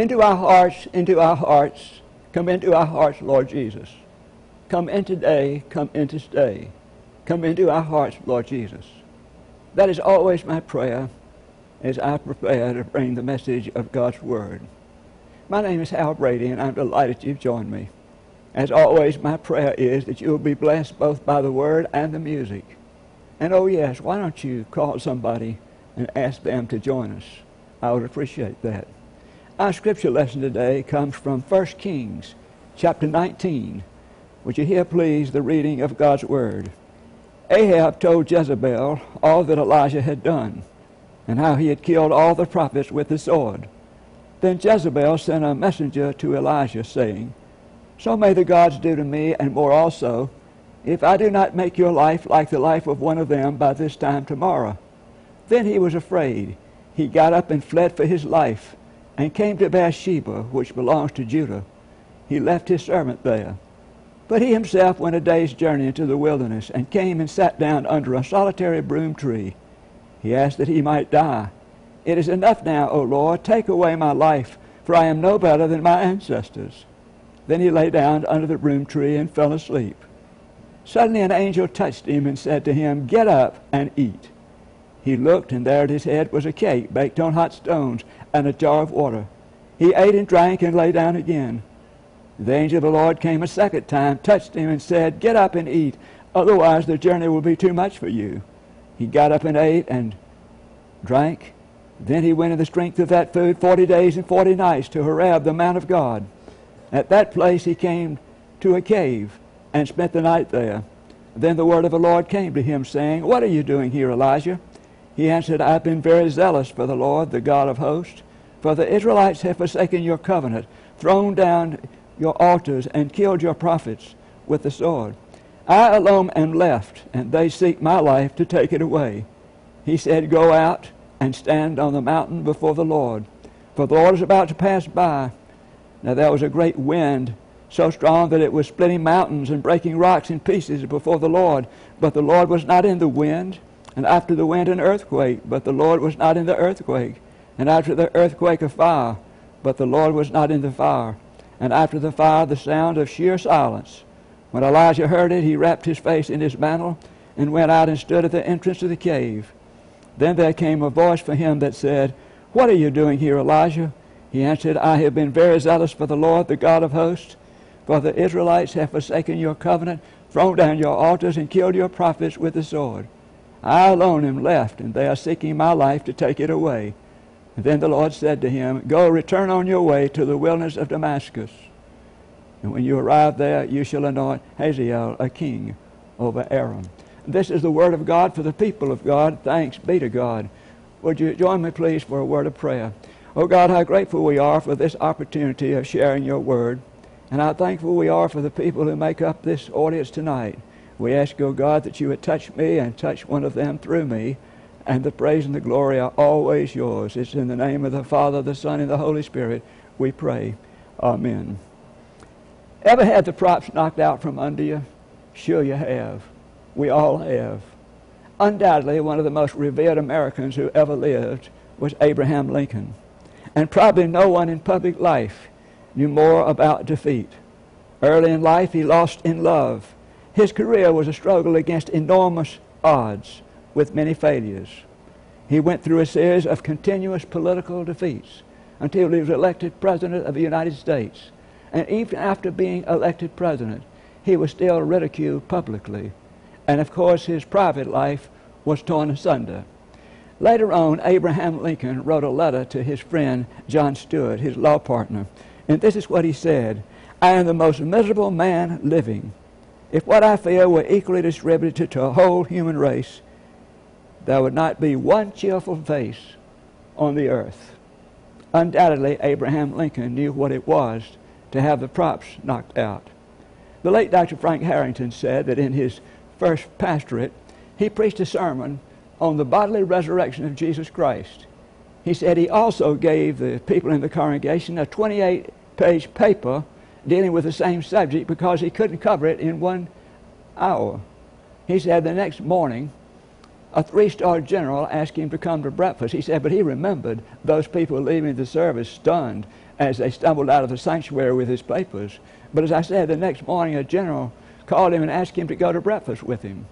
into our hearts, into our hearts. Come into our hearts, Lord Jesus. Come in today, come in to stay. Come into our hearts, Lord Jesus. That is always my prayer as I prepare to bring the message of God's Word. My name is Hal Brady, and I'm delighted you've joined me. As always, my prayer is that you'll be blessed both by the Word and the music. And oh, yes, why don't you call somebody and ask them to join us? I would appreciate that. Our scripture lesson today comes from 1 Kings chapter 19. Would you hear, please, the reading of God's Word? Ahab told Jezebel all that Elijah had done and how he had killed all the prophets with the sword. Then Jezebel sent a messenger to Elijah, saying, So may the gods do to me, and more also, if I do not make your life like the life of one of them by this time tomorrow. Then he was afraid. He got up and fled for his life and came to Beersheba, which belongs to Judah. He left his servant there. But he himself went a day's journey into the wilderness and came and sat down under a solitary broom tree. He asked that he might die. It is enough now, O Lord, take away my life, for I am no better than my ancestors. Then he lay down under the broom tree and fell asleep. Suddenly an angel touched him and said to him, Get up and eat. He looked, and there at his head was a cake baked on hot stones and a jar of water. He ate and drank and lay down again. The angel of the Lord came a second time, touched him, and said, Get up and eat, otherwise the journey will be too much for you. He got up and ate and drank. Then he went in the strength of that food forty days and forty nights to Horeb, the Mount of God. At that place he came to a cave and spent the night there. Then the word of the Lord came to him, saying, What are you doing here, Elijah? He answered, I've been very zealous for the Lord, the God of hosts. For the Israelites have forsaken your covenant, thrown down your altars, and killed your prophets with the sword. I alone am left, and they seek my life to take it away. He said, Go out and stand on the mountain before the Lord, for the Lord is about to pass by. Now there was a great wind, so strong that it was splitting mountains and breaking rocks in pieces before the Lord. But the Lord was not in the wind and after the wind an earthquake, but the Lord was not in the earthquake. And after the earthquake a fire, but the Lord was not in the fire. And after the fire the sound of sheer silence. When Elijah heard it, he wrapped his face in his mantle and went out and stood at the entrance of the cave. Then there came a voice for him that said, What are you doing here, Elijah? He answered, I have been very zealous for the Lord, the God of hosts. For the Israelites have forsaken your covenant, thrown down your altars, and killed your prophets with the sword. I alone am left, and they are seeking my life to take it away. And then the Lord said to him, Go, return on your way to the wilderness of Damascus. And when you arrive there, you shall anoint Hazael a king over Aram. This is the word of God for the people of God. Thanks be to God. Would you join me, please, for a word of prayer? Oh God, how grateful we are for this opportunity of sharing your word. And how thankful we are for the people who make up this audience tonight. We ask, oh God, that you would touch me and touch one of them through me. And the praise and the glory are always yours. It's in the name of the Father, the Son, and the Holy Spirit we pray. Amen. Ever had the props knocked out from under you? Sure you have. We all have. Undoubtedly, one of the most revered Americans who ever lived was Abraham Lincoln. And probably no one in public life knew more about defeat. Early in life, he lost in love. His career was a struggle against enormous odds with many failures. He went through a series of continuous political defeats until he was elected President of the United States. And even after being elected President, he was still ridiculed publicly. And of course, his private life was torn asunder. Later on, Abraham Lincoln wrote a letter to his friend John Stuart, his law partner, and this is what he said I am the most miserable man living. If what I feel were equally distributed to a whole human race, there would not be one cheerful face on the earth. Undoubtedly, Abraham Lincoln knew what it was to have the props knocked out. The late Dr. Frank Harrington said that in his first pastorate, he preached a sermon on the bodily resurrection of Jesus Christ. He said he also gave the people in the congregation a 28 page paper dealing with the same subject because he couldn't cover it in one hour. He said the next morning, a three star general asked him to come to breakfast. He said, but he remembered those people leaving the service stunned as they stumbled out of the sanctuary with his papers. But as I said, the next morning a general called him and asked him to go to breakfast with him.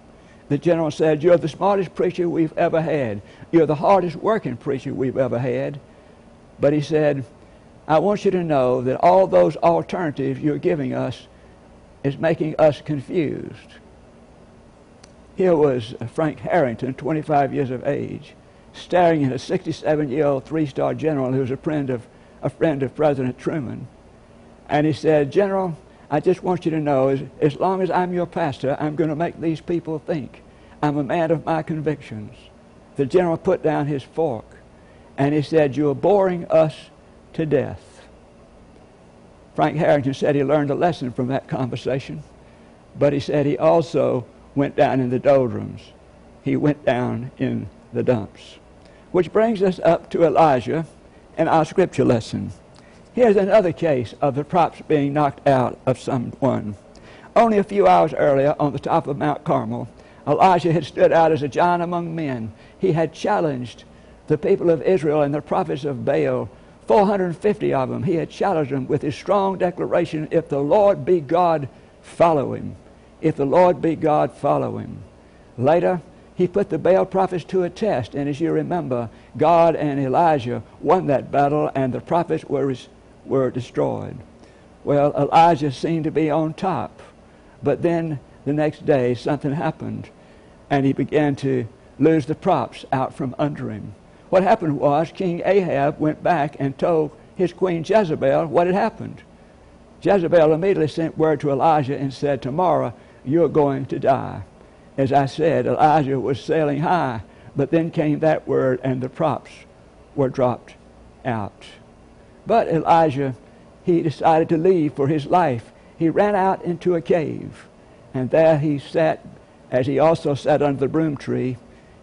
The general said, You're the smartest preacher we've ever had. You're the hardest working preacher we've ever had. But he said, I want you to know that all those alternatives you're giving us is making us confused. Here was Frank Harrington, 25 years of age, staring at a 67 year old three star general who was a friend, of, a friend of President Truman. And he said, General, I just want you to know as, as long as I'm your pastor, I'm going to make these people think. I'm a man of my convictions. The general put down his fork and he said, You're boring us to death. Frank Harrington said he learned a lesson from that conversation, but he said he also went down in the doldrums. He went down in the dumps. Which brings us up to Elijah and our scripture lesson. Here's another case of the props being knocked out of someone. Only a few hours earlier, on the top of Mount Carmel, Elijah had stood out as a giant among men. He had challenged the people of Israel and the prophets of Baal, 450 of them. He had challenged them with his strong declaration if the Lord be God, follow him. If the Lord be God, follow him. Later, he put the Baal prophets to a test, and as you remember, God and Elijah won that battle, and the prophets were, were destroyed. Well, Elijah seemed to be on top, but then the next day something happened, and he began to lose the props out from under him. What happened was King Ahab went back and told his queen Jezebel what had happened. Jezebel immediately sent word to Elijah and said, Tomorrow you're going to die. As I said, Elijah was sailing high, but then came that word and the props were dropped out. But Elijah, he decided to leave for his life. He ran out into a cave, and there he sat, as he also sat under the broom tree.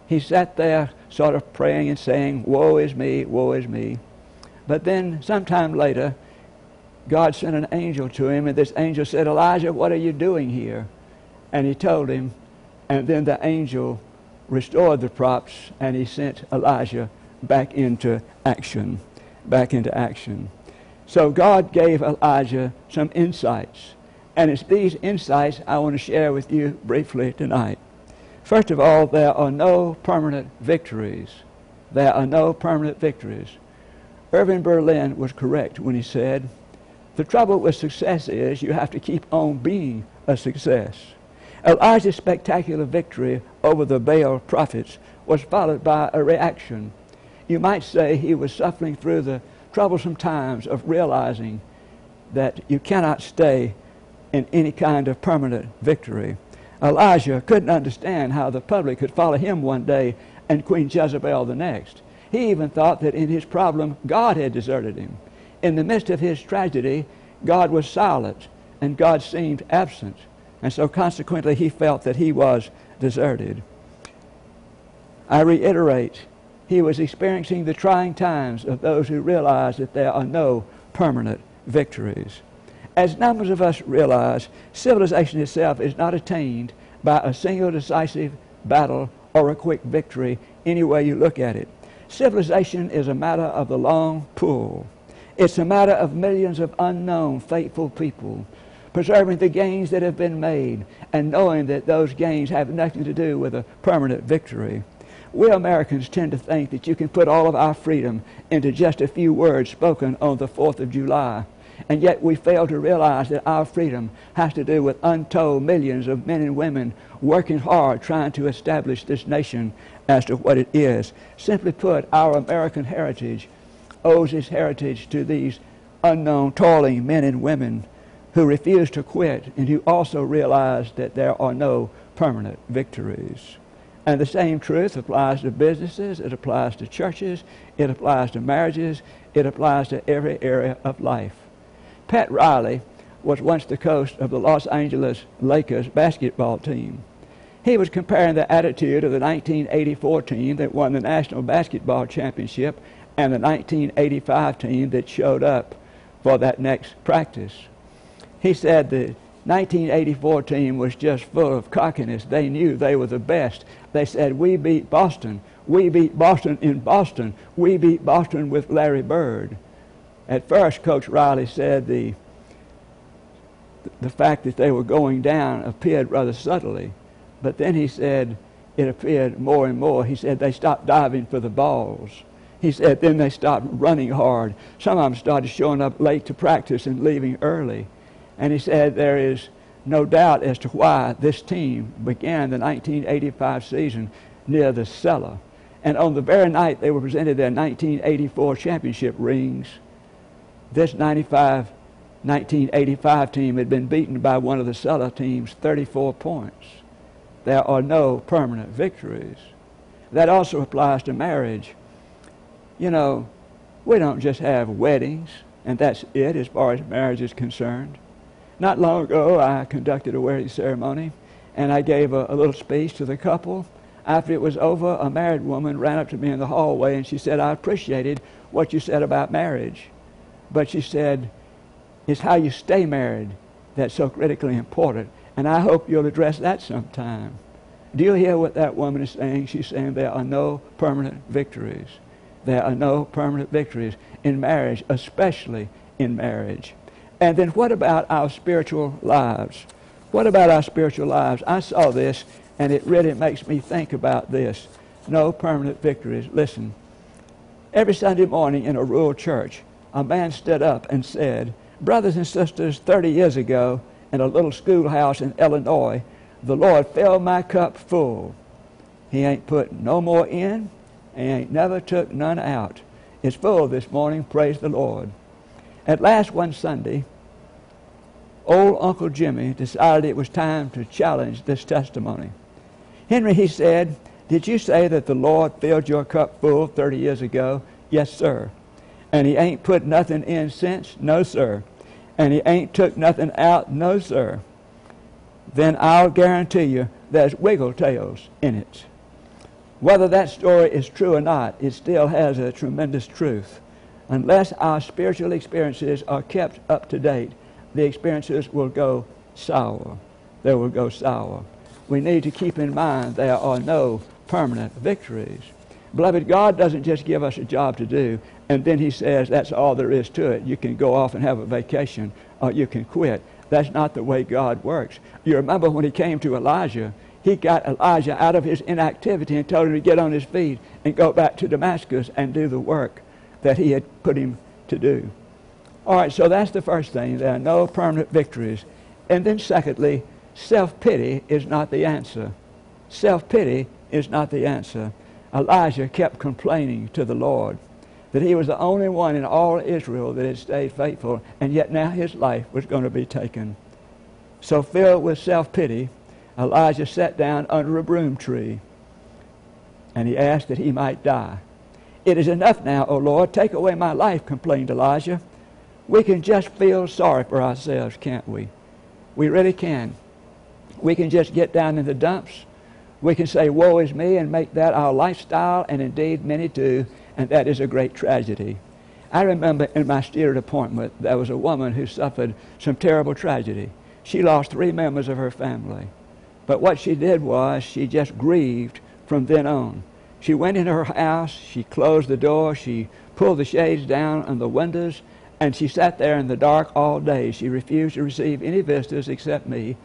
He sat there sort of praying and saying, Woe is me, woe is me. But then, sometime later, God sent an angel to him, and this angel said, Elijah, what are you doing here? And he told him, and then the angel restored the props, and he sent Elijah back into action. Back into action. So God gave Elijah some insights. And it's these insights I want to share with you briefly tonight. First of all, there are no permanent victories. There are no permanent victories. Irving Berlin was correct when he said, the trouble with success is you have to keep on being a success. Elijah's spectacular victory over the Baal prophets was followed by a reaction. You might say he was suffering through the troublesome times of realizing that you cannot stay in any kind of permanent victory. Elijah couldn't understand how the public could follow him one day and Queen Jezebel the next. He even thought that in his problem, God had deserted him. In the midst of his tragedy, God was silent and God seemed absent. And so consequently, he felt that he was deserted. I reiterate, he was experiencing the trying times of those who realize that there are no permanent victories. As numbers of us realize, civilization itself is not attained by a single decisive battle or a quick victory, any way you look at it. Civilization is a matter of the long pull. It's a matter of millions of unknown, faithful people preserving the gains that have been made and knowing that those gains have nothing to do with a permanent victory. We Americans tend to think that you can put all of our freedom into just a few words spoken on the 4th of July. And yet we fail to realize that our freedom has to do with untold millions of men and women working hard trying to establish this nation as to what it is. Simply put, our American heritage owes its heritage to these unknown toiling men and women who refuse to quit and who also realize that there are no permanent victories. And the same truth applies to businesses, it applies to churches, it applies to marriages, it applies to every area of life. Pat Riley was once the coach of the Los Angeles Lakers basketball team. He was comparing the attitude of the 1984 team that won the National Basketball Championship and the 1985 team that showed up for that next practice. He said the 1984 team was just full of cockiness. They knew they were the best. They said, We beat Boston. We beat Boston in Boston. We beat Boston with Larry Bird. At first, Coach Riley said the, the fact that they were going down appeared rather subtly. But then he said it appeared more and more. He said they stopped diving for the balls. He said then they stopped running hard. Some of them started showing up late to practice and leaving early. And he said there is no doubt as to why this team began the 1985 season near the cellar. And on the very night they were presented their 1984 championship rings, this 95 1985 team had been beaten by one of the cellar teams 34 points. There are no permanent victories. That also applies to marriage. You know, we don't just have weddings, and that's it as far as marriage is concerned. Not long ago, I conducted a wedding ceremony, and I gave a, a, little speech to the couple. After it was over, a married woman ran up to me in the hallway and she said, I appreciated what you said about marriage. But she said, it's how you stay married that's so critically important. And I hope you'll address that sometime. Do you hear what that woman is saying? She's saying there are no permanent victories. There are no permanent victories in marriage, especially in marriage. And then what about our spiritual lives? What about our spiritual lives? I saw this, and it really makes me think about this. No permanent victories. Listen, every Sunday morning in a rural church, a man stood up and said, Brothers and sisters, 30 years ago, in a little schoolhouse in Illinois, the Lord filled my cup full. He ain't put no more in, and ain't never took none out. It's full this morning, praise the Lord. At last one Sunday, old Uncle Jimmy decided it was time to challenge this testimony. Henry, he said, did you say that the Lord filled your cup full 30 years ago? Yes, sir. And he ain't put nothing in since? No, sir. And he ain't took nothing out? No, sir. Then I'll guarantee you there's wiggle tails in it. Whether that story is true or not, it still has a tremendous truth unless our spiritual experiences are kept up to date, the experiences will go sour. They will go sour. We need to keep in mind there are no permanent victories. Beloved, God doesn't just give us a job to do, and then He says that's all there is to it. You can go off and have a vacation, or you can quit. That's not the way God works. You remember when He came to Elijah, He got Elijah out of his inactivity and told him to get on his feet and go back to Damascus and do the work that he had put him to do. All right, so that's the first thing. There are no permanent victories. And then, secondly, self pity is not the answer. Self pity is not the answer. Elijah kept complaining to the Lord that he was the only one in all Israel that had stayed faithful, and yet now his life was going to be taken. So, filled with self pity, Elijah sat down under a broom tree and he asked that he might die. It is enough now, O Lord. Take away my life, complained Elijah. We can just feel sorry for ourselves, can't we? We really can. We can just get down in the dumps. We can say, Woe is me, and make that our lifestyle, and indeed many do, and that is a great tragedy. I remember in my steered appointment, there was a woman who suffered some terrible tragedy. She lost three members of her family. But what she did was she just grieved from then on. She went into her house, she closed the door, she pulled the shades down on the windows, and she sat there in the dark all day. She refused to receive any visitors except me,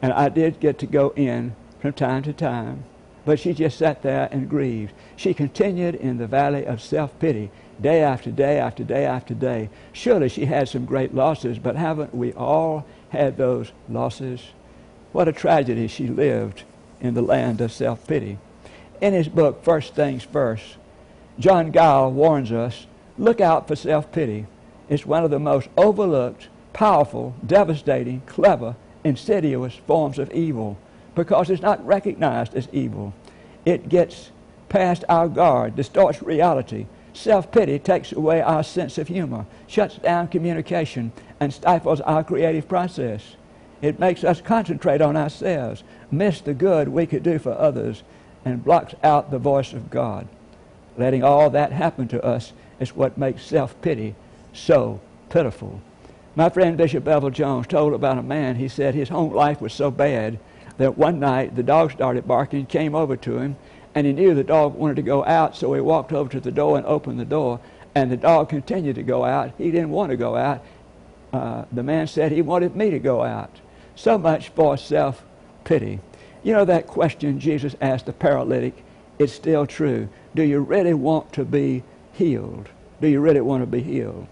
and I did get to go in from time to time. But she just sat there and grieved. She continued in the valley of self pity day after day after day after day. Surely she had some great losses, but haven't we all had those losses? What a tragedy she lived in the land of self pity. In his book, First Things First, John Gill warns us look out for self pity. It's one of the most overlooked, powerful, devastating, clever, insidious forms of evil because it's not recognized as evil. It gets past our guard, distorts reality. Self pity takes away our sense of humor, shuts down communication, and stifles our creative process. It makes us concentrate on ourselves, miss the good we could do for others, and blocks out the voice of God. Letting all that happen to us is what makes self pity so pitiful. My friend Bishop Bevel Jones told about a man, he said his home life was so bad that one night the dog started barking, came over to him, and he knew the dog wanted to go out, so he walked over to the door and opened the door, and the dog continued to go out. He didn't want to go out. Uh, the man said he wanted me to go out. So much for self pity. You know that question Jesus asked the paralytic? It's still true. Do you really want to be healed? Do you really want to be healed?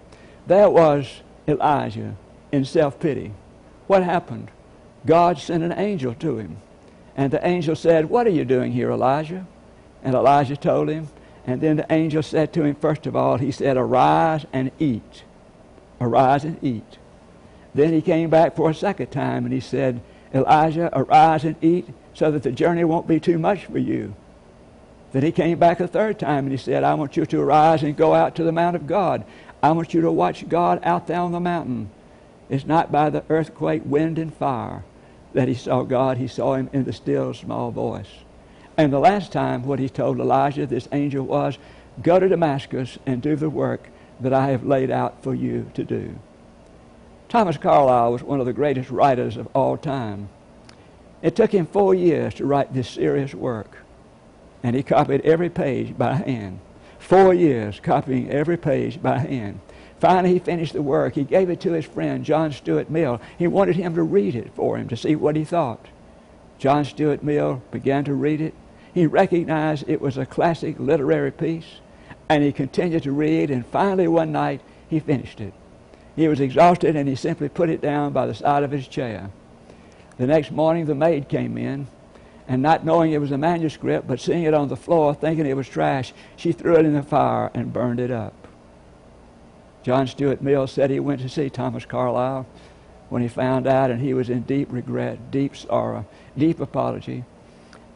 There was Elijah in self pity. What happened? God sent an angel to him. And the angel said, What are you doing here, Elijah? And Elijah told him. And then the angel said to him, first of all, he said, Arise and eat. Arise and eat. Then he came back for a second time and he said, Elijah, arise and eat so that the journey won't be too much for you. Then he came back a third time and he said, I want you to arise and go out to the Mount of God. I want you to watch God out there on the mountain. It's not by the earthquake, wind, and fire that he saw God. He saw him in the still small voice. And the last time, what he told Elijah, this angel, was, Go to Damascus and do the work that I have laid out for you to do. Thomas Carlyle was one of the greatest writers of all time. It took him four years to write this serious work, and he copied every page by hand. Four years copying every page by hand. Finally, he finished the work. He gave it to his friend, John Stuart Mill. He wanted him to read it for him to see what he thought. John Stuart Mill began to read it. He recognized it was a classic literary piece, and he continued to read, and finally one night he finished it. He was exhausted, and he simply put it down by the side of his chair. The next morning, the maid came in, and not knowing it was a manuscript, but seeing it on the floor, thinking it was trash, she threw it in the fire and burned it up. John Stuart Mill said he went to see Thomas Carlyle when he found out, and he was in deep regret, deep sorrow, deep apology.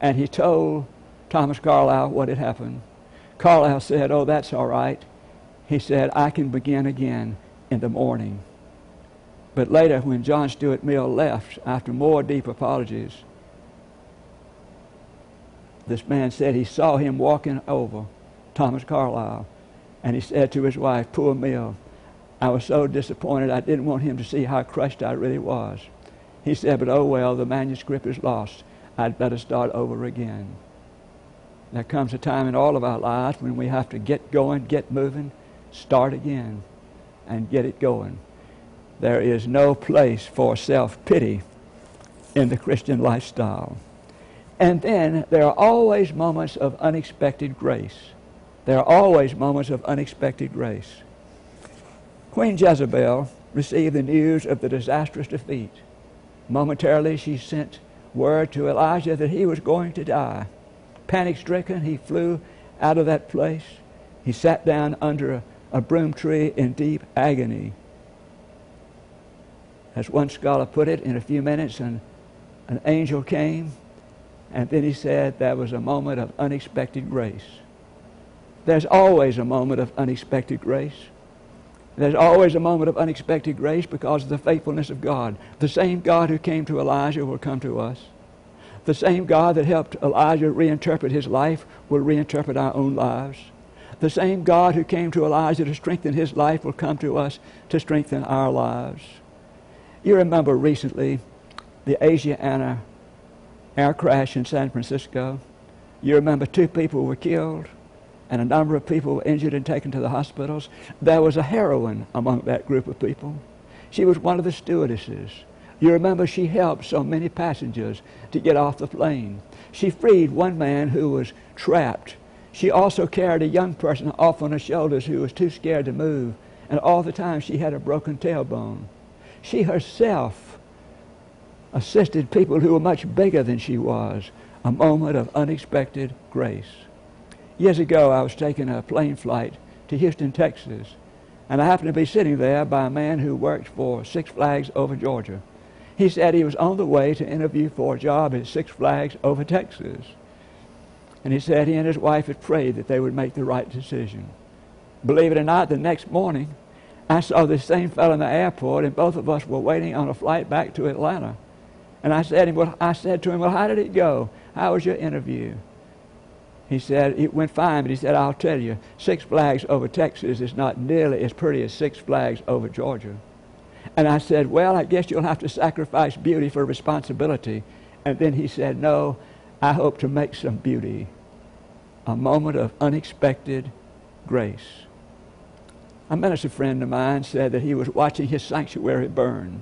And he told Thomas Carlyle what had happened. Carlyle said, Oh, that's all right. He said, I can begin again in the morning. But later, when John Stuart Mill left, after more deep apologies, this man said he saw him walking over, Thomas Carlyle, and he said to his wife, Poor Mill, I was so disappointed. I didn't want him to see how crushed I really was. He said, But oh well, the manuscript is lost. I'd better start over again. There comes a time in all of our lives when we have to get going, get moving, start again, and get it going. There is no place for self pity in the Christian lifestyle. And then there are always moments of unexpected grace. There are always moments of unexpected grace. Queen Jezebel received the news of the disastrous defeat. Momentarily, she sent word to Elijah that he was going to die. Panic stricken, he flew out of that place. He sat down under a, a broom tree in deep agony. As one scholar put it, in a few minutes, an, an angel came, and then he said there was a moment of unexpected grace. There's always a moment of unexpected grace. There's always a moment of unexpected grace because of the faithfulness of God. The same God who came to Elijah will come to us. The same God that helped Elijah reinterpret his life will reinterpret our own lives. The same God who came to Elijah to strengthen his life will come to us to strengthen our lives. You remember recently the Asiana air crash in San Francisco. You remember two people were killed and a number of people were injured and taken to the hospitals. There was a heroine among that group of people. She was one of the stewardesses. You remember she helped so many passengers to get off the plane. She freed one man who was trapped. She also carried a young person off on her shoulders who was too scared to move, and all the time she had a broken tailbone. She herself assisted people who were much bigger than she was, a moment of unexpected grace. Years ago, I was taking a plane flight to Houston, Texas, and I happened to be sitting there by a man who worked for Six Flags over Georgia. He said he was on the way to interview for a job at Six Flags over Texas. And he said he and his wife had prayed that they would make the right decision. Believe it or not, the next morning, I saw this same fellow in the airport, and both of us were waiting on a flight back to Atlanta. And I said, well, I said to him, Well, how did it go? How was your interview? He said, It went fine, but he said, I'll tell you, Six Flags over Texas is not nearly as pretty as Six Flags over Georgia. And I said, Well, I guess you'll have to sacrifice beauty for responsibility. And then he said, No, I hope to make some beauty. A moment of unexpected grace. A minister friend of mine said that he was watching his sanctuary burn.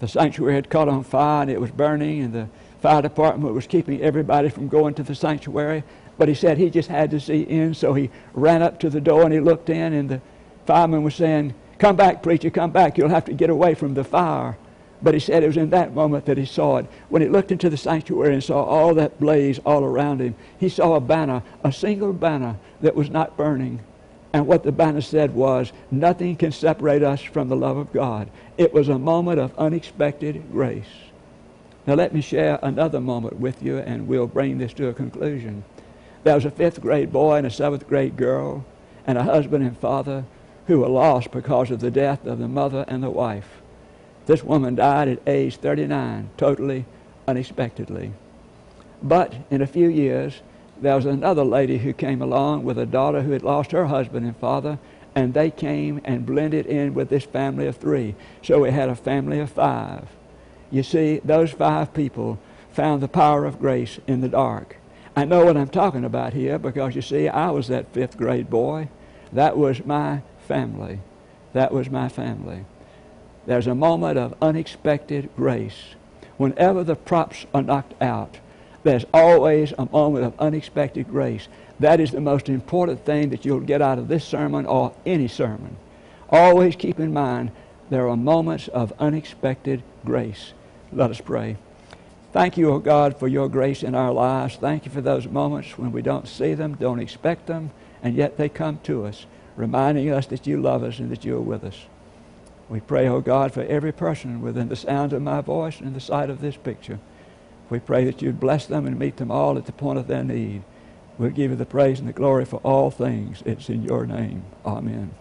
The sanctuary had caught on fire and it was burning, and the fire department was keeping everybody from going to the sanctuary. But he said he just had to see in, so he ran up to the door and he looked in, and the fireman was saying, Come back, preacher, come back. You'll have to get away from the fire. But he said it was in that moment that he saw it. When he looked into the sanctuary and saw all that blaze all around him, he saw a banner, a single banner that was not burning. And what the banner said was, Nothing can separate us from the love of God. It was a moment of unexpected grace. Now, let me share another moment with you, and we'll bring this to a conclusion. There was a fifth grade boy and a seventh grade girl, and a husband and father who were lost because of the death of the mother and the wife. This woman died at age 39, totally unexpectedly. But in a few years, there was another lady who came along with a daughter who had lost her husband and father, and they came and blended in with this family of three. So we had a family of five. You see, those five people found the power of grace in the dark. I know what I'm talking about here because you see, I was that fifth grade boy. That was my family. That was my family. There's a moment of unexpected grace. Whenever the props are knocked out, there's always a moment of unexpected grace. That is the most important thing that you'll get out of this sermon or any sermon. Always keep in mind there are moments of unexpected grace. Let us pray. Thank you, O oh God, for your grace in our lives. Thank you for those moments when we don't see them, don't expect them, and yet they come to us reminding us that you love us and that you are with us. We pray, O oh God, for every person within the sound of my voice and the sight of this picture. We pray that you'd bless them and meet them all at the point of their need. We'll give you the praise and the glory for all things. It's in your name. Amen.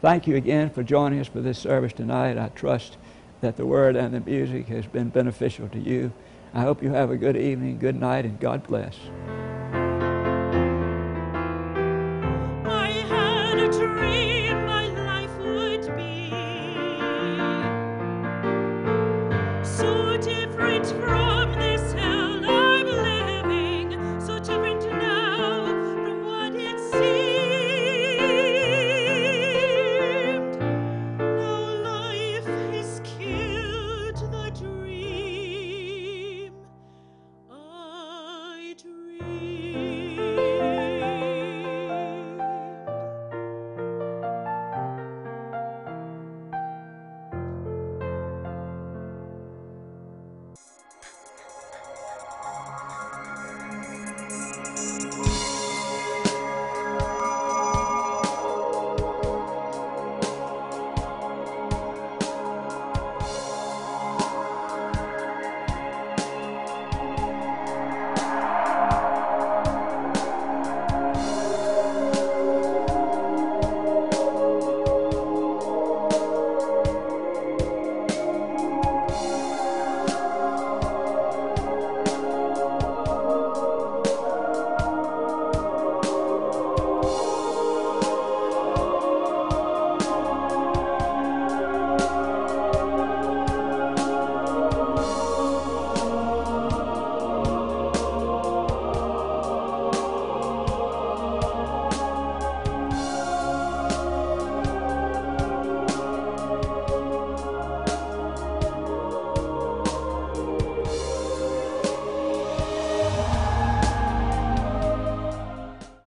Thank you again for joining us for this service tonight. I trust that the word and the music has been beneficial to you. I hope you have a good evening, good night, and God bless. I had a dream